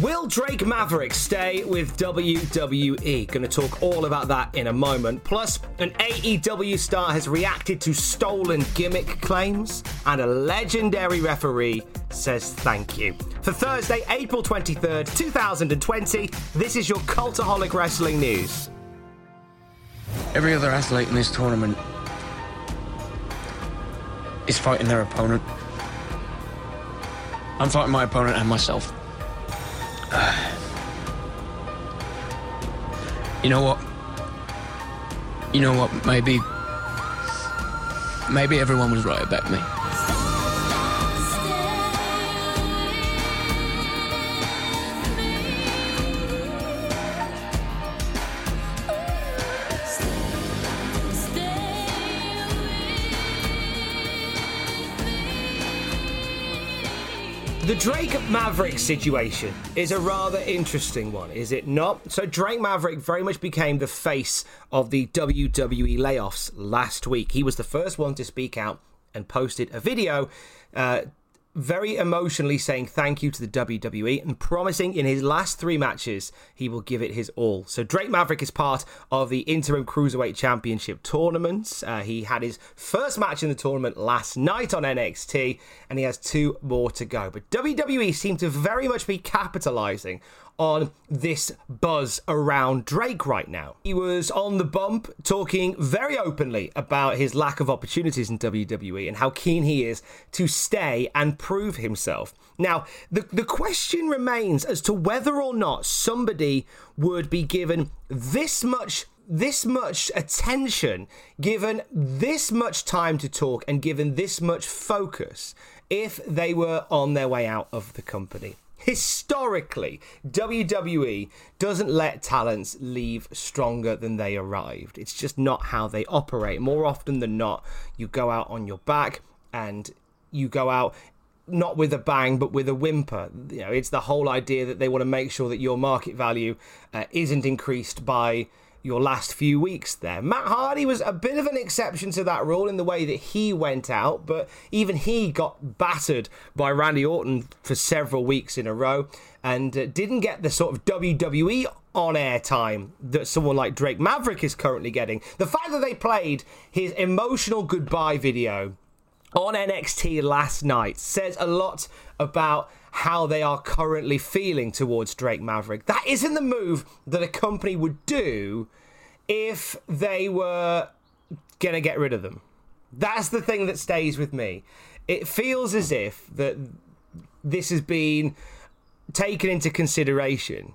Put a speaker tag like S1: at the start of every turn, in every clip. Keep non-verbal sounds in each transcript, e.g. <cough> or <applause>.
S1: Will Drake Maverick stay with WWE? Going to talk all about that in a moment. Plus, an AEW star has reacted to stolen gimmick claims, and a legendary referee says thank you. For Thursday, April 23rd, 2020, this is your Cultaholic Wrestling News.
S2: Every other athlete in this tournament is fighting their opponent. I'm fighting my opponent and myself. You know what? You know what? Maybe. Maybe everyone was right about me.
S1: The Drake Maverick situation is a rather interesting one, is it not? So, Drake Maverick very much became the face of the WWE layoffs last week. He was the first one to speak out and posted a video uh, very emotionally saying thank you to the WWE and promising in his last three matches he will give it his all. So Drake Maverick is part of the interim cruiserweight championship tournament. Uh, he had his first match in the tournament last night on NXT, and he has two more to go. But WWE seem to very much be capitalizing on this buzz around Drake right now. He was on the bump talking very openly about his lack of opportunities in WWE and how keen he is to stay and prove himself. Now, the, the question remains as to whether or not somebody would be given this much this much attention, given this much time to talk, and given this much focus if they were on their way out of the company historically, WWE doesn't let talents leave stronger than they arrived. It's just not how they operate. More often than not, you go out on your back and you go out not with a bang but with a whimper you know it's the whole idea that they want to make sure that your market value uh, isn't increased by your last few weeks there. Matt Hardy was a bit of an exception to that rule in the way that he went out, but even he got battered by Randy Orton for several weeks in a row and uh, didn't get the sort of WWE on air time that someone like Drake Maverick is currently getting. The fact that they played his emotional goodbye video on NXT last night says a lot about how they are currently feeling towards Drake Maverick. That isn't the move that a company would do if they were going to get rid of them. That's the thing that stays with me. It feels as if that this has been taken into consideration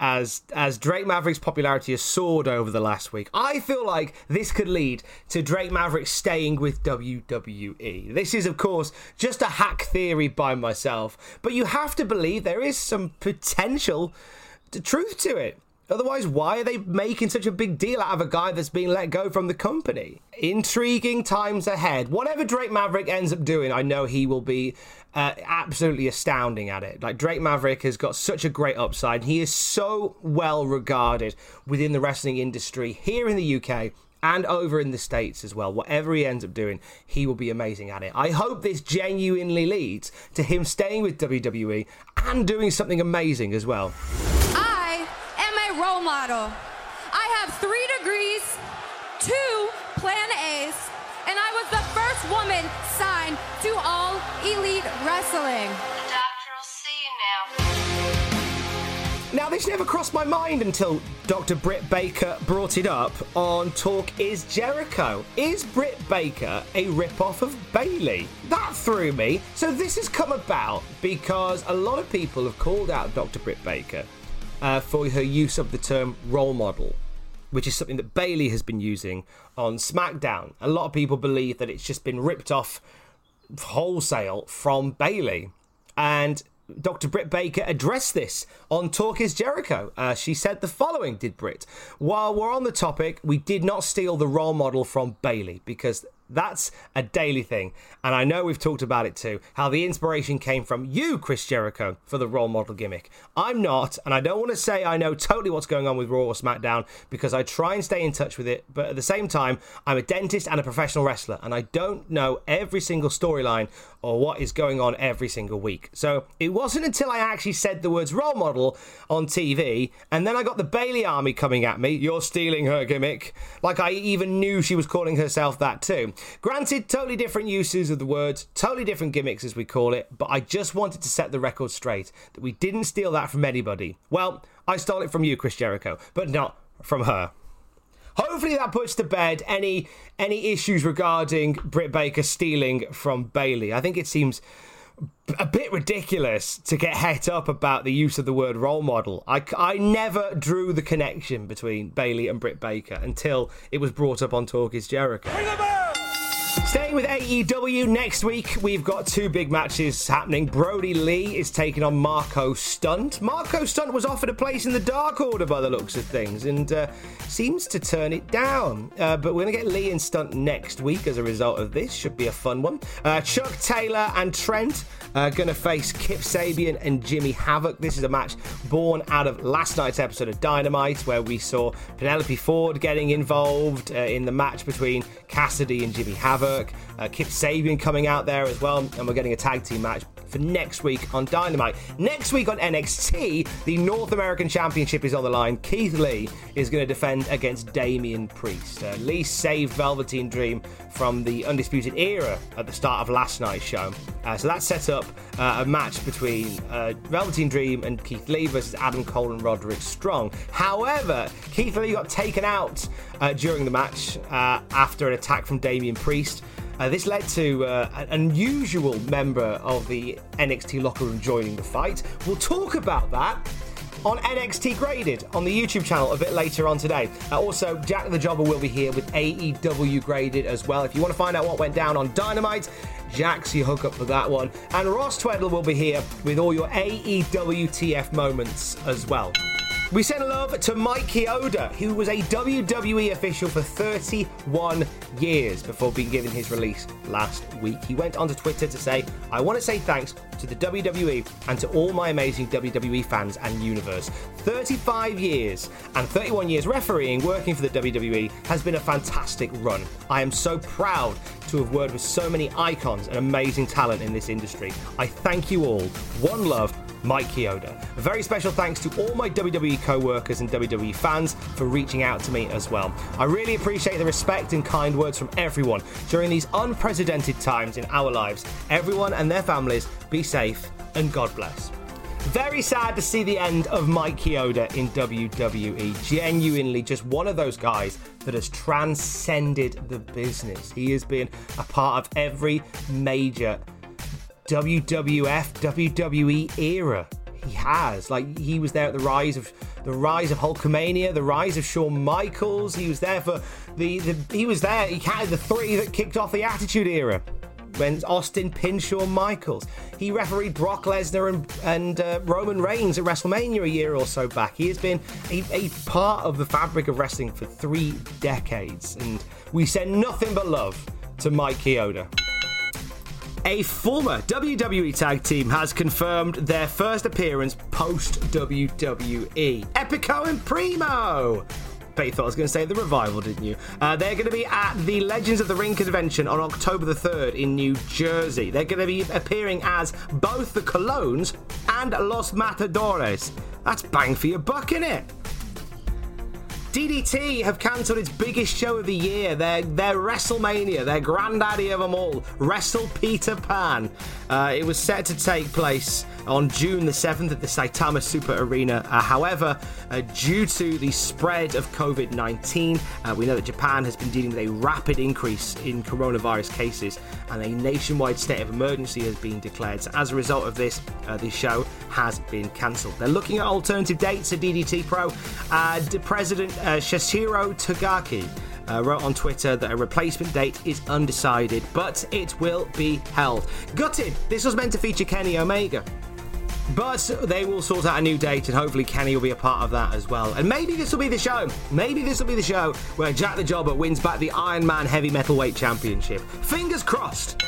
S1: as as Drake Maverick's popularity has soared over the last week. I feel like this could lead to Drake Maverick staying with WWE. This is of course just a hack theory by myself, but you have to believe there is some potential to truth to it. Otherwise, why are they making such a big deal out of a guy that's being let go from the company? Intriguing times ahead. Whatever Drake Maverick ends up doing, I know he will be uh, absolutely astounding at it. Like Drake Maverick has got such a great upside. He is so well regarded within the wrestling industry here in the UK and over in the States as well. Whatever he ends up doing, he will be amazing at it. I hope this genuinely leads to him staying with WWE and doing something amazing as well
S3: role model. I have three degrees, two Plan A's, and I was the first woman signed to All Elite Wrestling.
S1: The doctor will see you now, Now, this never crossed my mind until Dr. Britt Baker brought it up on Talk Is Jericho. Is Britt Baker a rip-off of Bayley? That threw me. So this has come about because a lot of people have called out Dr. Britt Baker uh, for her use of the term role model which is something that Bayley has been using on SmackDown. A lot of people believe that it's just been ripped off wholesale from Bayley. And Dr. Britt Baker addressed this on Talk is Jericho. Uh, she said the following, did Britt. While we're on the topic, we did not steal the role model from Bayley because that's a daily thing. And I know we've talked about it too, how the inspiration came from you, Chris Jericho, for the role model gimmick. I'm not, and I don't want to say I know totally what's going on with Raw or SmackDown because I try and stay in touch with it, but at the same time, I'm a dentist and a professional wrestler, and I don't know every single storyline or what is going on every single week. So it wasn't until I actually said the words role model on TV, and then I got the Bayley army coming at me, you're stealing her gimmick, like I even knew she was calling herself that too. Granted, totally different uses of the words, totally different gimmicks as we call it, but I just wanted to set the record straight that we didn't steal that from anybody. Well, I stole it from you, Chris Jericho, but not from her. Hopefully that puts to bed any any issues regarding Britt Baker stealing from Bayley. I think it seems a bit ridiculous to get het up about the use of the word role model. I, I never drew the connection between Bayley and Britt Baker until it was brought up on Talk is Jericho. Staying with AEW next week, we've got two big matches happening. Brodie Lee is taking on Marco Stunt. Marco Stunt was offered a place in the Dark Order by the looks of things and uh, seems to turn it down. Uh, but we're going to get Lee and Stunt next week as a result of this. Should be a fun one. Uh, Chuck Taylor and Trent are going to face Kip Sabian and Jimmy Havoc. This is a match born out of last night's episode of Dynamite where we saw Penelope Ford getting involved uh, in the match between Cassidy and Jimmy Havoc. Uh, Kip Sabian coming out there as well, and we're getting a tag team match for next week on Dynamite. Next week on NXT, the North American Championship is on the line. Keith Lee is going to defend against Damian Priest. Uh, Lee saved Velveteen Dream from the Undisputed Era at the start of last night's show. Uh, so that set up uh, a match between uh, Velveteen Dream and Keith Lee versus Adam Cole and Roderick Strong. However, Keith Lee got taken out uh, during the match uh, after an attack from Damian Priest. Uh, this led to uh, an unusual member of the NXT locker room joining the fight. We'll talk about that on NXT Graded on the YouTube channel a bit later on today. Uh, also, Jack the Jobber will be here with AEW Graded as well. If you want to find out what went down on Dynamite, Jack's your hookup for that one. And Ross Tweddle will be here with all your AEW TF moments as well. We send love to Mike Chioda, who was a WWE official for 31 years before being given his release last week. He went onto Twitter to say, I want to say thanks to the WWE and to all my amazing WWE fans and universe. 35 years and 31 years refereeing, working for the WWE has been a fantastic run. I am so proud to have worked with so many icons and amazing talent in this industry. I thank you all. One love Mike Chioda. A very special thanks to all my WWE co workers and WWE fans for reaching out to me as well. I really appreciate the respect and kind words from everyone during these unprecedented times in our lives. Everyone and their families, be safe and God bless. Very sad to see the end of Mike Chioda in WWE. Genuinely, just one of those guys that has transcended the business. He has been a part of every major WWF, WWE era. He has. Like he was there at the rise of the rise of Hulkamania, the rise of Shawn Michaels. He was there for the, the he was there. He counted the three that kicked off the Attitude Era when Austin pinned Shawn Michaels. He refereed Brock Lesnar and, and uh, Roman Reigns at WrestleMania a year or so back. He has been a, a, part of the fabric of wrestling for three decades, and we send nothing but love to Mike Chioda. A former WWE tag team has confirmed their first appearance post WWE. Epico and Primo! Bet you thought I was going to say the revival, didn't you? Uh, they're going to be at the Legends of the Ring convention on October the 3rd in New Jersey. They're going to be appearing as both the Colóns and Los Matadores. That's bang for your buck, innit? DDT have cancelled its biggest show of the year, their, their WrestleMania, their granddaddy of them all, Wrestle Peter Pan. Uh, it was set to take place on June the 7th at the Saitama Super Arena. Uh, however, uh, due to the spread of COVID 19, uh, we know that Japan has been dealing with a rapid increase in coronavirus cases and a nationwide state of emergency has been declared. So, as a result of this, uh, the show has been cancelled. They're looking at alternative dates at DDT Pro. President uh, Sanshiro Takagi uh, wrote on Twitter that a replacement date is undecided, but it will be held. Gutted, this was meant to feature Kenny Omega. But they will sort out a new date, and hopefully Kenny will be a part of that as well. And maybe this will be the show. Maybe this will be the show where Jack the Jobber wins back the Iron Man Heavy Metalweight Championship. Fingers crossed.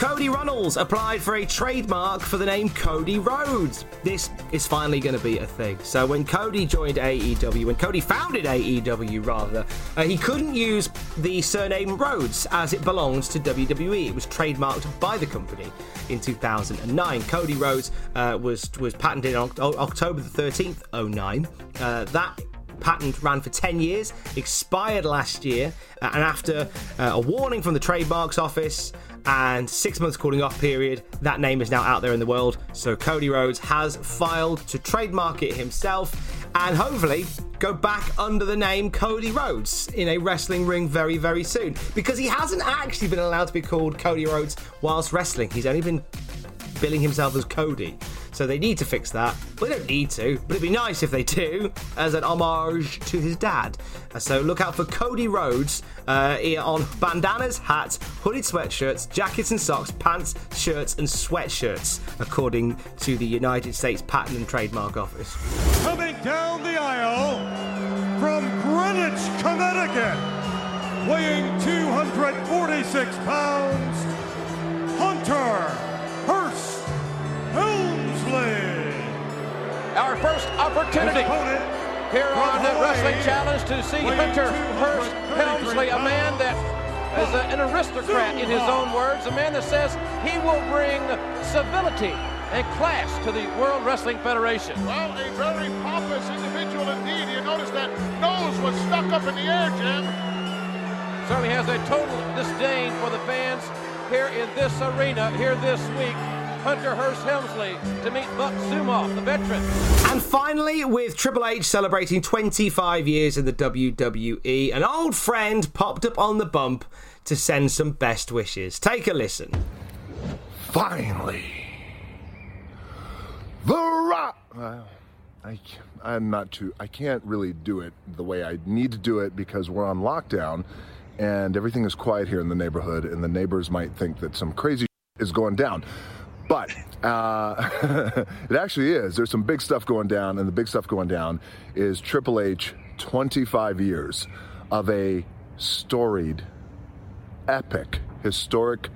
S1: Cody Runnels applied for a trademark for the name Cody Rhodes. This is finally going to be a thing. So when Cody joined AEW, when Cody founded AEW rather, uh, he couldn't use the surname Rhodes as it belongs to WWE. It was trademarked by the company in 2009. Cody Rhodes uh, was was patented on October the 13th, 09. Uh, that patent ran for 10 years, expired last year, uh, and after uh, a warning from the trademarks office, and six months cooling off period. That name is now out there in the world. So Cody Rhodes has filed to trademark it himself and hopefully go back under the name Cody Rhodes in a wrestling ring very, very soon. Because he hasn't actually been allowed to be called Cody Rhodes whilst wrestling. He's only been billing himself as Cody. So they need to fix that. Well, they don't need to, but it'd be nice if they do, as an homage to his dad. Uh, so look out for Cody Rhodes uh, on bandanas, hats, hooded sweatshirts, jackets and socks, pants, shirts, and sweatshirts, according to the United States Patent and Trademark Office.
S4: Coming down the aisle from Greenwich, Connecticut, weighing 246 pounds, Hunter
S5: Our first opportunity here on the Wrestling Challenge to see Hunter Hearst Helmsley, a man that is a, an aristocrat in his own words, a man that says he will bring civility and class to the World Wrestling Federation.
S6: Well, a very pompous individual indeed. You notice that nose was stuck up in the air, Jim.
S5: Certainly has a total disdain for the fans here in this arena here this week. Hunter Hearst Helmsley to meet Buck Zumhofe, the veteran.
S1: And finally, with Triple H celebrating 25 years in the WWE, an old friend popped up on the bump to send some best wishes. Take a listen.
S7: Finally, The Rock. Uh, I, I'm not too. I can't really do it the way I need to do it because we're on lockdown, and everything is quiet here in the neighborhood, and the neighbors might think that some crazy <laughs> is going down. But uh, <laughs> it actually is. There's some big stuff going down, and the big stuff going down is Triple H 25 years of a storied, epic, historic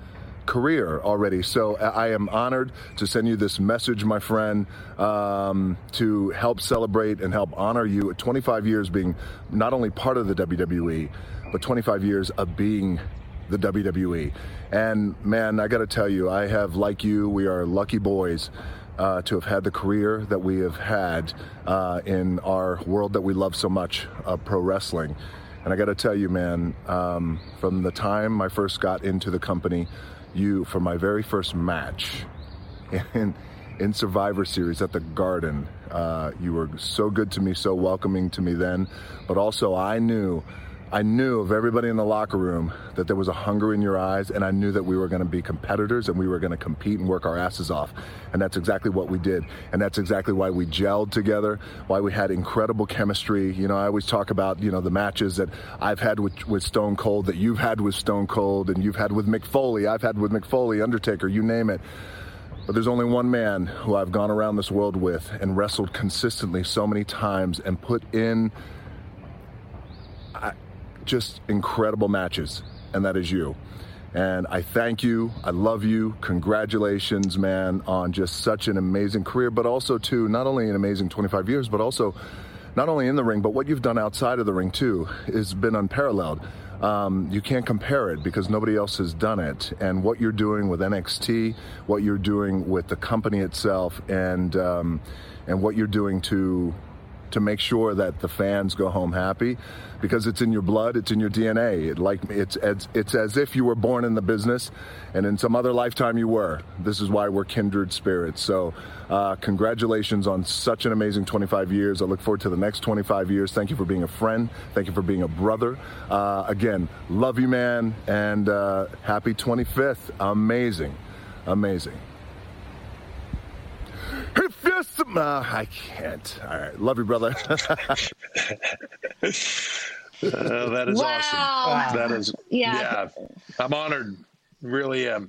S7: career already. So I am honored to send you this message, my friend, um, to help celebrate and help honor you. at 25 years being not only part of the WWE, but 25 years of being the WWE. And man, I got to tell you, I have, like you, we are lucky boys. Uh, to have had the career that we have had uh, in our world that we love so much, uh, pro wrestling. And I got to tell you, man, um, from the time I first got into the company, you, for my very first match in, in Survivor Series at the Garden, uh, you were so good to me, so welcoming to me then. But also, I knew I knew of everybody in the locker room that there was a hunger in your eyes, and I knew that we were going to be competitors and we were going to compete and work our asses off. And that's exactly what we did. And that's exactly why we gelled together, why we had incredible chemistry. You know, I always talk about, you know, the matches that I've had with, with Stone Cold, that you've had with Stone Cold, and you've had with Mick Foley, I've had with Mick Foley, Undertaker, you name it. But there's only one man who I've gone around this world with and wrestled consistently so many times and put in just incredible matches, and that is you. And I thank you. I love you. Congratulations, man, on just such an amazing career, but also, too, not only an amazing 25 years, but also not only in the ring, but what you've done outside of the ring, too, has been unparalleled. Um, you can't compare it because nobody else has done it. And what you're doing with NXT, what you're doing with the company itself, and um, and what you're doing to to make sure that the fans go home happy because it's in your blood, it's in your DNA. It, like it's, it's it's as if you were born in the business, and in some other lifetime you were. This is why we're kindred spirits. So, uh, congratulations on such an amazing 25 years. I look forward to the next 25 years. Thank you for being a friend. Thank you for being a brother. Uh, again, love you, man, and uh, happy 25th. Amazing, amazing. If yes, uh, I can't. All right, love you, brother.
S8: Uh, <laughs> that is
S9: Wow.
S8: awesome. That is
S9: Yeah.
S8: yeah. I'm honored. Really am.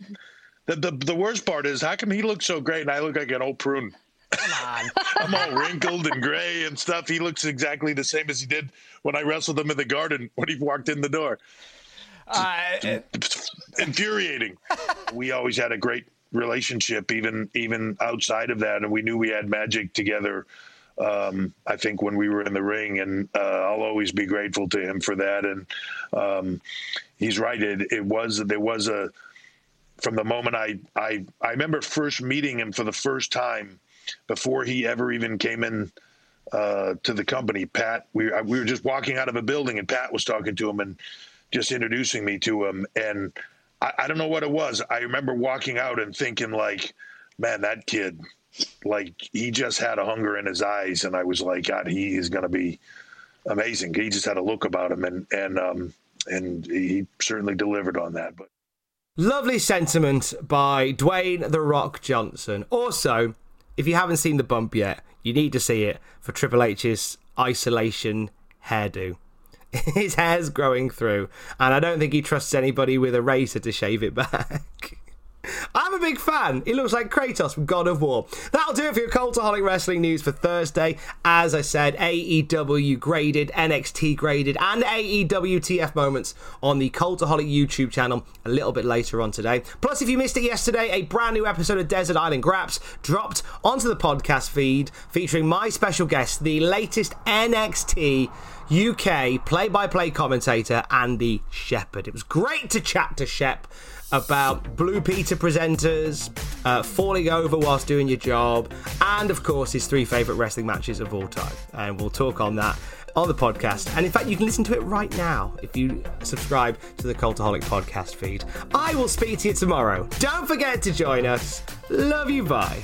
S8: The, the the worst part is how come he looks so great and I look like an old prune?
S10: Come on. <laughs>
S8: I'm all wrinkled and gray and stuff. He looks exactly the same as he did when I wrestled him in the garden when he walked in the door.
S10: Uh,
S8: Infuriating. <laughs> we always had a great relationship, even even outside of that, and we knew we had magic together. Um, I think when we were in the ring, and uh, I'll always be grateful to him for that. And um, he's right. It, it was there was a from the moment I I I remember first meeting him for the first time before he ever even came in uh, to the company. Pat, we we were just walking out of a building, and Pat was talking to him and just introducing me to him. And I, I don't know what it was. I remember walking out and thinking, like, man, that kid, like, he just had a hunger in his eyes, and I was like, God, he is going to be amazing. He just had a look about him, and and um, and he certainly delivered on that. But
S1: Lovely sentiment by Dwayne The Rock Johnson. Also, if you haven't seen the bump yet, you need to see it for Triple H's isolation hairdo. <laughs> His hair's growing through, and I don't think he trusts anybody with a razor to shave it back. <laughs> I'm a big fan. He looks like Kratos from God of War. That'll do it for your Cultaholic Wrestling news for Thursday. As I said, AEW graded, NXT graded, and AEW TF moments on the Cultaholic YouTube channel a little bit later on today. Plus, if you missed it yesterday, a brand new episode of Desert Island Graps dropped onto the podcast feed featuring my special guest, the latest NXT UK play by play commentator, Andy Shepherd. It was great to chat to Shep about Blue Peter presenters, uh, falling over whilst doing your job, and of course his three favourite wrestling matches of all time. And we'll talk on that on the podcast. And in fact, you can listen to it right now if you subscribe to the Cultaholic podcast feed. I will speak to you tomorrow. Don't forget to join us. Love you, bye.